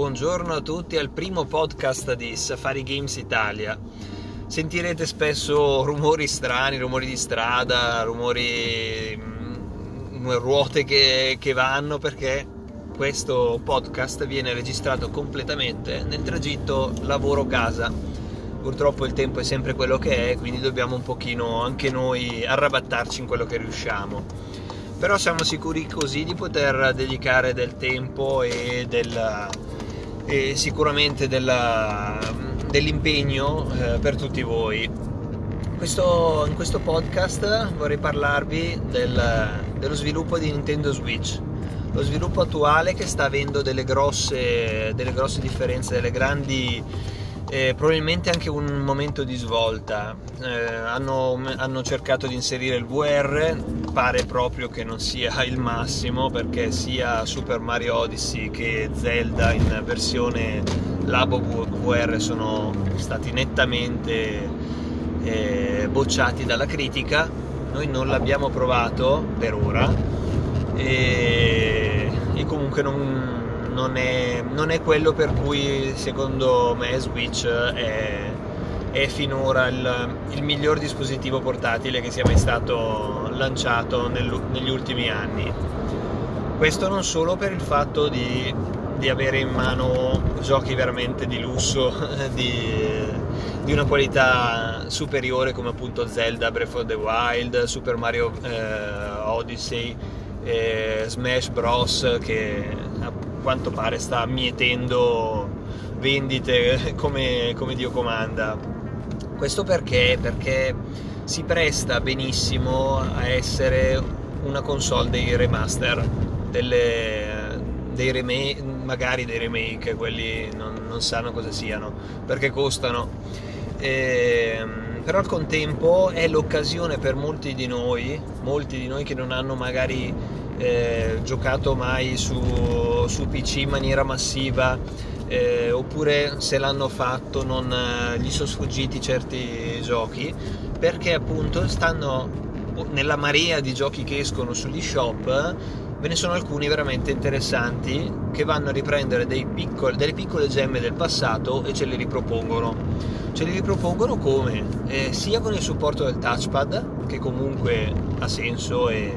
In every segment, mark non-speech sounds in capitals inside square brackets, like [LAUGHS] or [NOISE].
buongiorno a tutti al primo podcast di Safari Games Italia. Sentirete spesso rumori strani, rumori di strada, rumori, mm, ruote che, che vanno perché questo podcast viene registrato completamente nel tragitto lavoro-casa. Purtroppo il tempo è sempre quello che è, quindi dobbiamo un pochino anche noi arrabattarci in quello che riusciamo però siamo sicuri così di poter dedicare del tempo e, del, e sicuramente della, dell'impegno eh, per tutti voi. Questo, in questo podcast vorrei parlarvi del, dello sviluppo di Nintendo Switch, lo sviluppo attuale che sta avendo delle grosse, delle grosse differenze, delle grandi eh, probabilmente anche un momento di svolta. Eh, hanno, hanno, cercato di inserire il VR, pare proprio che non sia il massimo perché sia Super Mario Odyssey che Zelda in versione Labo VR sono stati nettamente eh, bocciati dalla critica. Noi non l'abbiamo provato per ora e, e comunque non, non è, non è quello per cui secondo me Switch è, è finora il, il, miglior dispositivo portatile che sia mai stato lanciato nel, negli ultimi anni. Questo non solo per il fatto di, di avere in mano giochi veramente di lusso, [LAUGHS] di, di, una qualità superiore come appunto Zelda Breath of the Wild, Super Mario eh, Odyssey, eh, Smash Bros. che quanto pare sta mietendo vendite [LAUGHS] come, come Dio comanda. Questo perché? Perché si presta benissimo a essere una console dei remaster, delle, dei remake, magari dei remake, quelli non, non sanno cosa siano, perché costano. E, ehm, però al contempo è l'occasione per molti di noi, molti di noi che non hanno magari eh, giocato mai su, su, PC in maniera massiva eh, oppure se l'hanno fatto non eh, gli sono sfuggiti certi giochi perché appunto stanno nella marea di giochi che escono sugli shop ve ne sono alcuni veramente interessanti che vanno a riprendere piccoli, delle piccole gemme del passato e ce le ripropongono. Ce le ripropongono come? Eh, sia con il supporto del touchpad, che comunque ha senso e,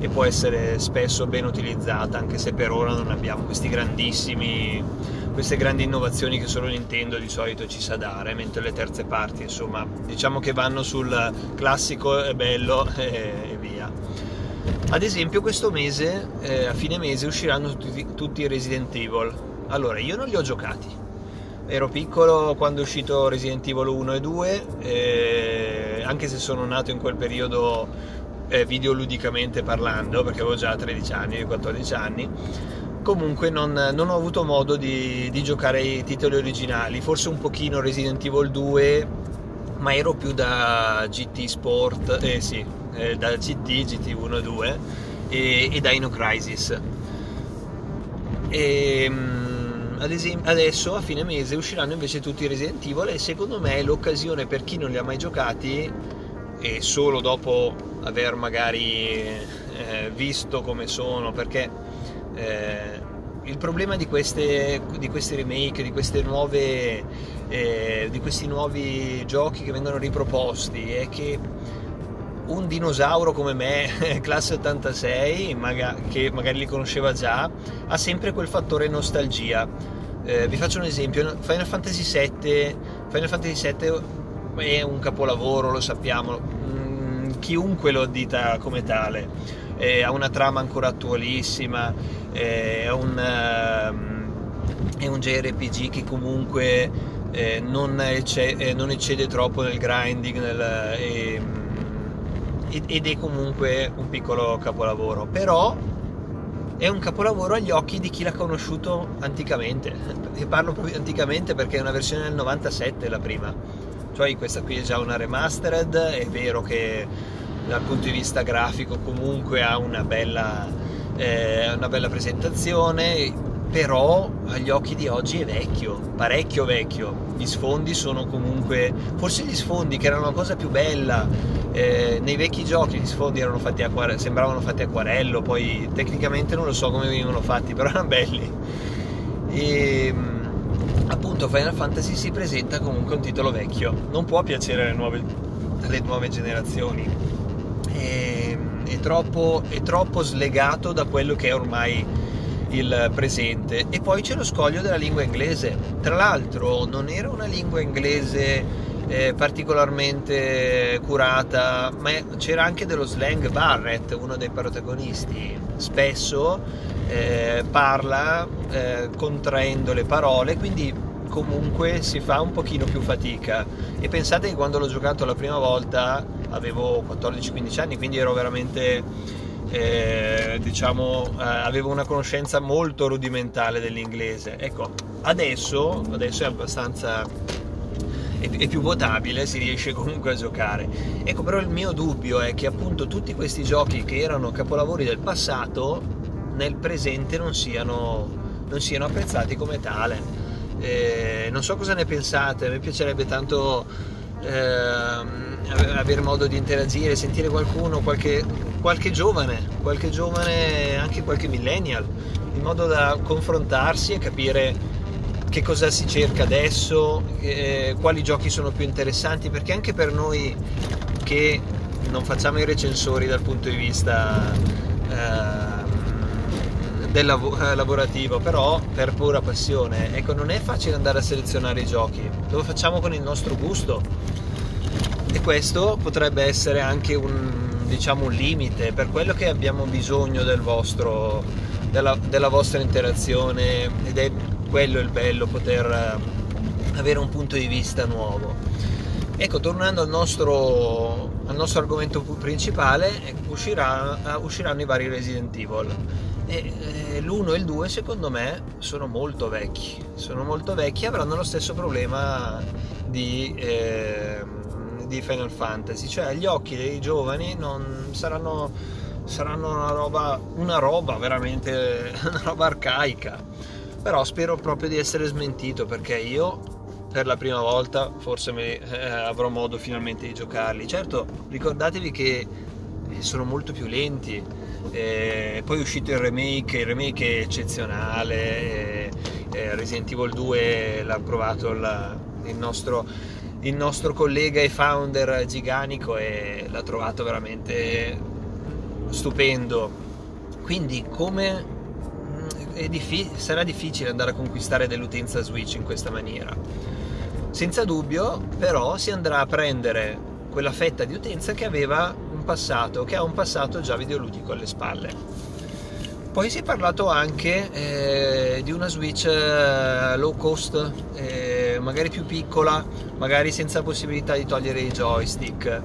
e, può essere spesso ben utilizzata, anche se per ora non abbiamo questi grandissimi, queste grandi innovazioni che solo Nintendo di solito ci sa dare, mentre le terze parti, insomma, diciamo che vanno sul classico e bello [LAUGHS] e, e via. Ad esempio questo mese, eh, a fine mese, usciranno tutti, tutti i Resident Evil. Allora, io non li ho giocati. Ero piccolo quando è uscito Resident Evil 1 e 2, eh, anche se sono nato in quel periodo eh, videoludicamente parlando, perché avevo già 13 anni, 14 anni. Comunque non, non ho avuto modo di, di giocare i titoli originali, forse un pochino Resident Evil 2, ma ero più da GT Sport, eh sì, eh, da GT, GT1 e 2 e, e Dino Crisis. E, ehm, esempio, adesso a fine mese usciranno invece tutti i Resident Evil e secondo me è l'occasione per chi non li ha mai giocati e solo dopo aver magari eh, visto come sono perché eh, il problema di, queste, di, questi remake, di, nuove, eh, di questi nuovi giochi che vengono riproposti è che un dinosauro come me, [LAUGHS] classe 86, che magari li conosceva già, ha sempre quel fattore nostalgia. Eh, vi faccio un esempio, Final Fantasy VII, Final Fantasy VII è un capolavoro, lo sappiamo, mm, chiunque lo dita come tale, eh, ha una trama ancora attualissima, eh, è, un, uh, è un JRPG che comunque eh, non, eccede, non, eccede, troppo nel grinding nel, ed è comunque un piccolo capolavoro, però è un capolavoro agli occhi di chi l'ha conosciuto anticamente, [LAUGHS] e parlo proprio anticamente perché è una versione del 97 la prima, cioè questa qui è già una remastered, è vero che dal punto di vista grafico comunque ha una bella, eh, una bella presentazione, però agli occhi di oggi è vecchio, parecchio vecchio. Gli sfondi sono comunque, forse gli sfondi che erano la cosa più bella, eh, nei vecchi giochi gli sfondi erano fatti acquare- sembravano fatti acquarello, poi tecnicamente non lo so come venivano fatti, però erano belli. E mm, appunto Final Fantasy si presenta comunque un titolo vecchio, non può piacere alle nuove, alle nuove generazioni. E, è, troppo, è troppo slegato da quello che è ormai il presente. E poi c'è lo scoglio della lingua inglese. Tra l'altro non era una lingua inglese eh, particolarmente curata, ma c'era anche dello slang. Barrett, uno dei protagonisti, spesso eh, parla eh, contraendo le parole, quindi comunque si fa un pochino più fatica. E pensate che quando l'ho giocato la prima volta avevo 14-15 anni, quindi ero veramente eh, diciamo, eh, avevo una conoscenza molto rudimentale dell'inglese. Ecco, adesso, adesso è abbastanza è, più potabile, si riesce comunque a giocare. Ecco, però il mio dubbio è che appunto tutti questi giochi che erano capolavori del passato, nel presente non siano, non siano apprezzati come tale. Eh, non so cosa ne pensate, me piacerebbe tanto eh, avere modo di interagire, sentire qualcuno, qualche, qualche giovane, qualche giovane, anche qualche millennial, in modo da confrontarsi e capire che cosa si cerca adesso, eh, quali giochi sono più interessanti, perché anche per noi che non facciamo i recensori dal punto di vista eh, del lav- eh, lavorativo, però per pura passione, ecco, non è facile andare a selezionare i giochi, lo facciamo con il nostro gusto e questo potrebbe essere anche un, diciamo, un limite per quello che abbiamo bisogno del vostro, della, della vostra interazione ed è quello il bello, poter eh, avere un punto di vista nuovo. Ecco, tornando al nostro, al nostro argomento principale, ecco, uscirà, usciranno i vari Resident Evil. E, eh, l'1 e il 2 secondo me sono molto vecchi, sono molto vecchi e avranno lo stesso problema di, eh, di Final Fantasy, cioè agli occhi dei giovani non saranno, saranno una, roba, una roba veramente, [LAUGHS] una roba arcaica però spero proprio di essere smentito perché io per la prima volta forse me, eh, avrò modo finalmente di giocarli. Certo, ricordatevi che eh, sono molto più lenti. Eh, poi è uscito il remake, il remake è eccezionale. Eh, eh Resident Evil 2 l'ha provato la, il, nostro, il nostro collega e founder Giganico e l'ha trovato veramente stupendo. Quindi, come diffi- sarà difficile andare a conquistare dell'utenza Switch in questa maniera. Senza dubbio, però, si andrà a prendere quella fetta di utenza che aveva passato, che ha un passato già videoludico alle spalle. Poi si è parlato anche eh, di una Switch eh, low cost, eh, magari più piccola, magari senza possibilità di togliere i joystick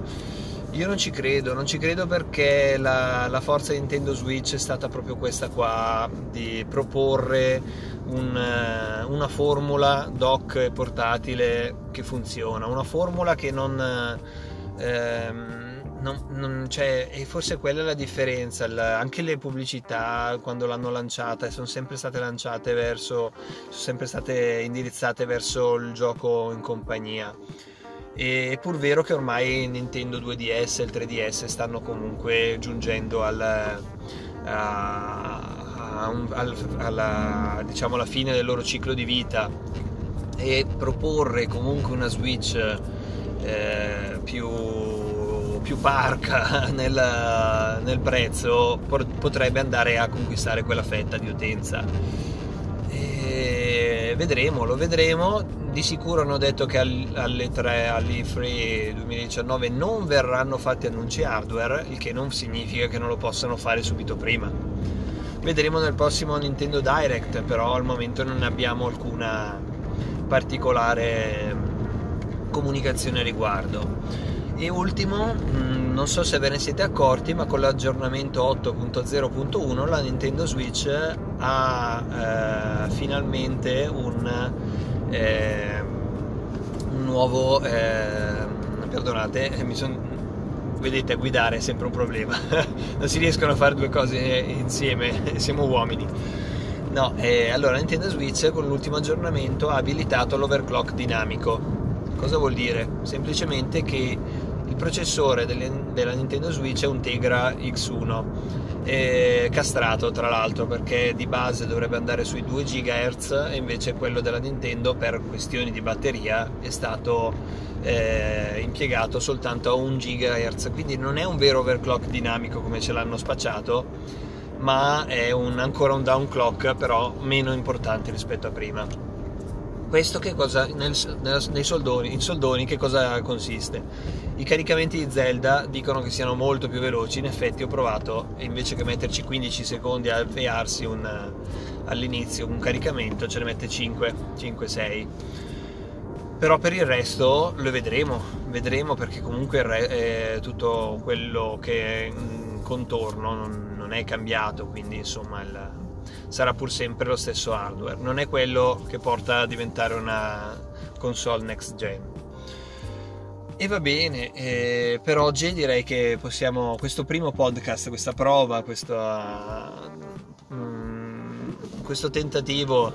io non ci credo, non ci credo perché la, la, forza di Nintendo Switch è stata proprio questa qua, di proporre un, eh, una formula dock portatile che funziona, una formula che non... Ehm, non, non c'è, e forse quella è la differenza. anche le pubblicità quando l'hanno lanciata sono sempre state lanciate verso, sono sempre state indirizzate verso il gioco in compagnia è pur vero che ormai Nintendo 2DS e il 3DS stanno comunque giungendo al, a, a alla, diciamo alla fine del loro ciclo di vita e proporre comunque una Switch eh, più, più parca [LAUGHS] nel, nel prezzo potrebbe andare a conquistare quella fetta di utenza. E vedremo, lo vedremo di sicuro hanno detto che alle 3 all'E3 2019 non verranno fatti annunci hardware, il che non significa che non lo possano fare subito prima. Vedremo nel prossimo Nintendo Direct, però al momento non abbiamo alcuna particolare comunicazione a riguardo. E ultimo, mm, non so se ve ne siete accorti, ma con l'aggiornamento 8.0.1 la Nintendo Switch ha eh, finalmente un eh, un nuovo eh, perdonate mi sono vedete guidare è sempre un problema. [LAUGHS] Non si riescono a fare due cose insieme [LAUGHS] siamo uomini. No eh, allora Nintendo Switch con l'ultimo aggiornamento ha abilitato l'overclock dinamico. Cosa vuol dire? semplicemente che processore delle, della Nintendo Switch è un Tegra X1 eh, castrato tra l'altro perché di base dovrebbe andare sui 2 GHz e invece quello della Nintendo per questioni di batteria è stato eh, impiegato soltanto a 1 GHz quindi non è un vero overclock dinamico come ce l'hanno spacciato ma è un, ancora un downclock però meno importante rispetto a prima questo che cosa, nel, nei soldoni, in soldoni che cosa consiste? I caricamenti di Zelda dicono che siano molto più veloci, in effetti ho provato e invece che metterci 15 secondi a avviarsi un, all'inizio un caricamento ce ne mette 5, 5-6 però per il resto lo vedremo, vedremo perché comunque re, tutto quello che è contorno non, non è cambiato, quindi insomma il, sarà pur sempre lo stesso hardware, non è quello che porta a diventare una console next gen. E va bene, eh, per oggi direi che possiamo, questo primo podcast, questa prova, questo, uh, mm, questo tentativo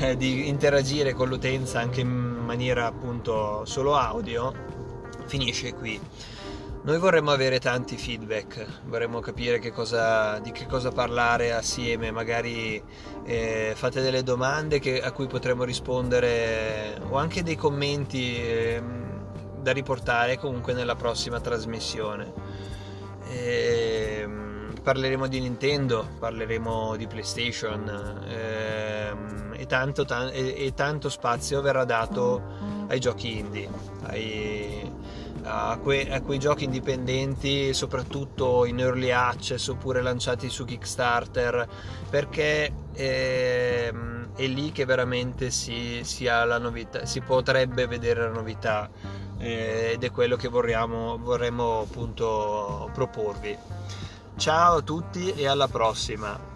eh, di interagire con l'utenza anche in maniera appunto solo audio, finisce qui. Noi vorremmo avere tanti feedback, vorremmo capire che cosa, di che cosa parlare assieme, magari eh, fate delle domande che, a cui potremo rispondere o anche dei commenti eh, da riportare comunque nella prossima trasmissione. E, ehm, parleremo di Nintendo, parleremo di PlayStation ehm, e, tanto, tan- e, e tanto spazio verrà dato ai giochi indie, ai a, que- a, quei giochi indipendenti, soprattutto in early access oppure lanciati su Kickstarter, perché eh, è lì che veramente si, si, novità, si potrebbe vedere la novità eh, ed è quello che vorremmo, vorremmo appunto proporvi. Ciao a tutti e alla prossima!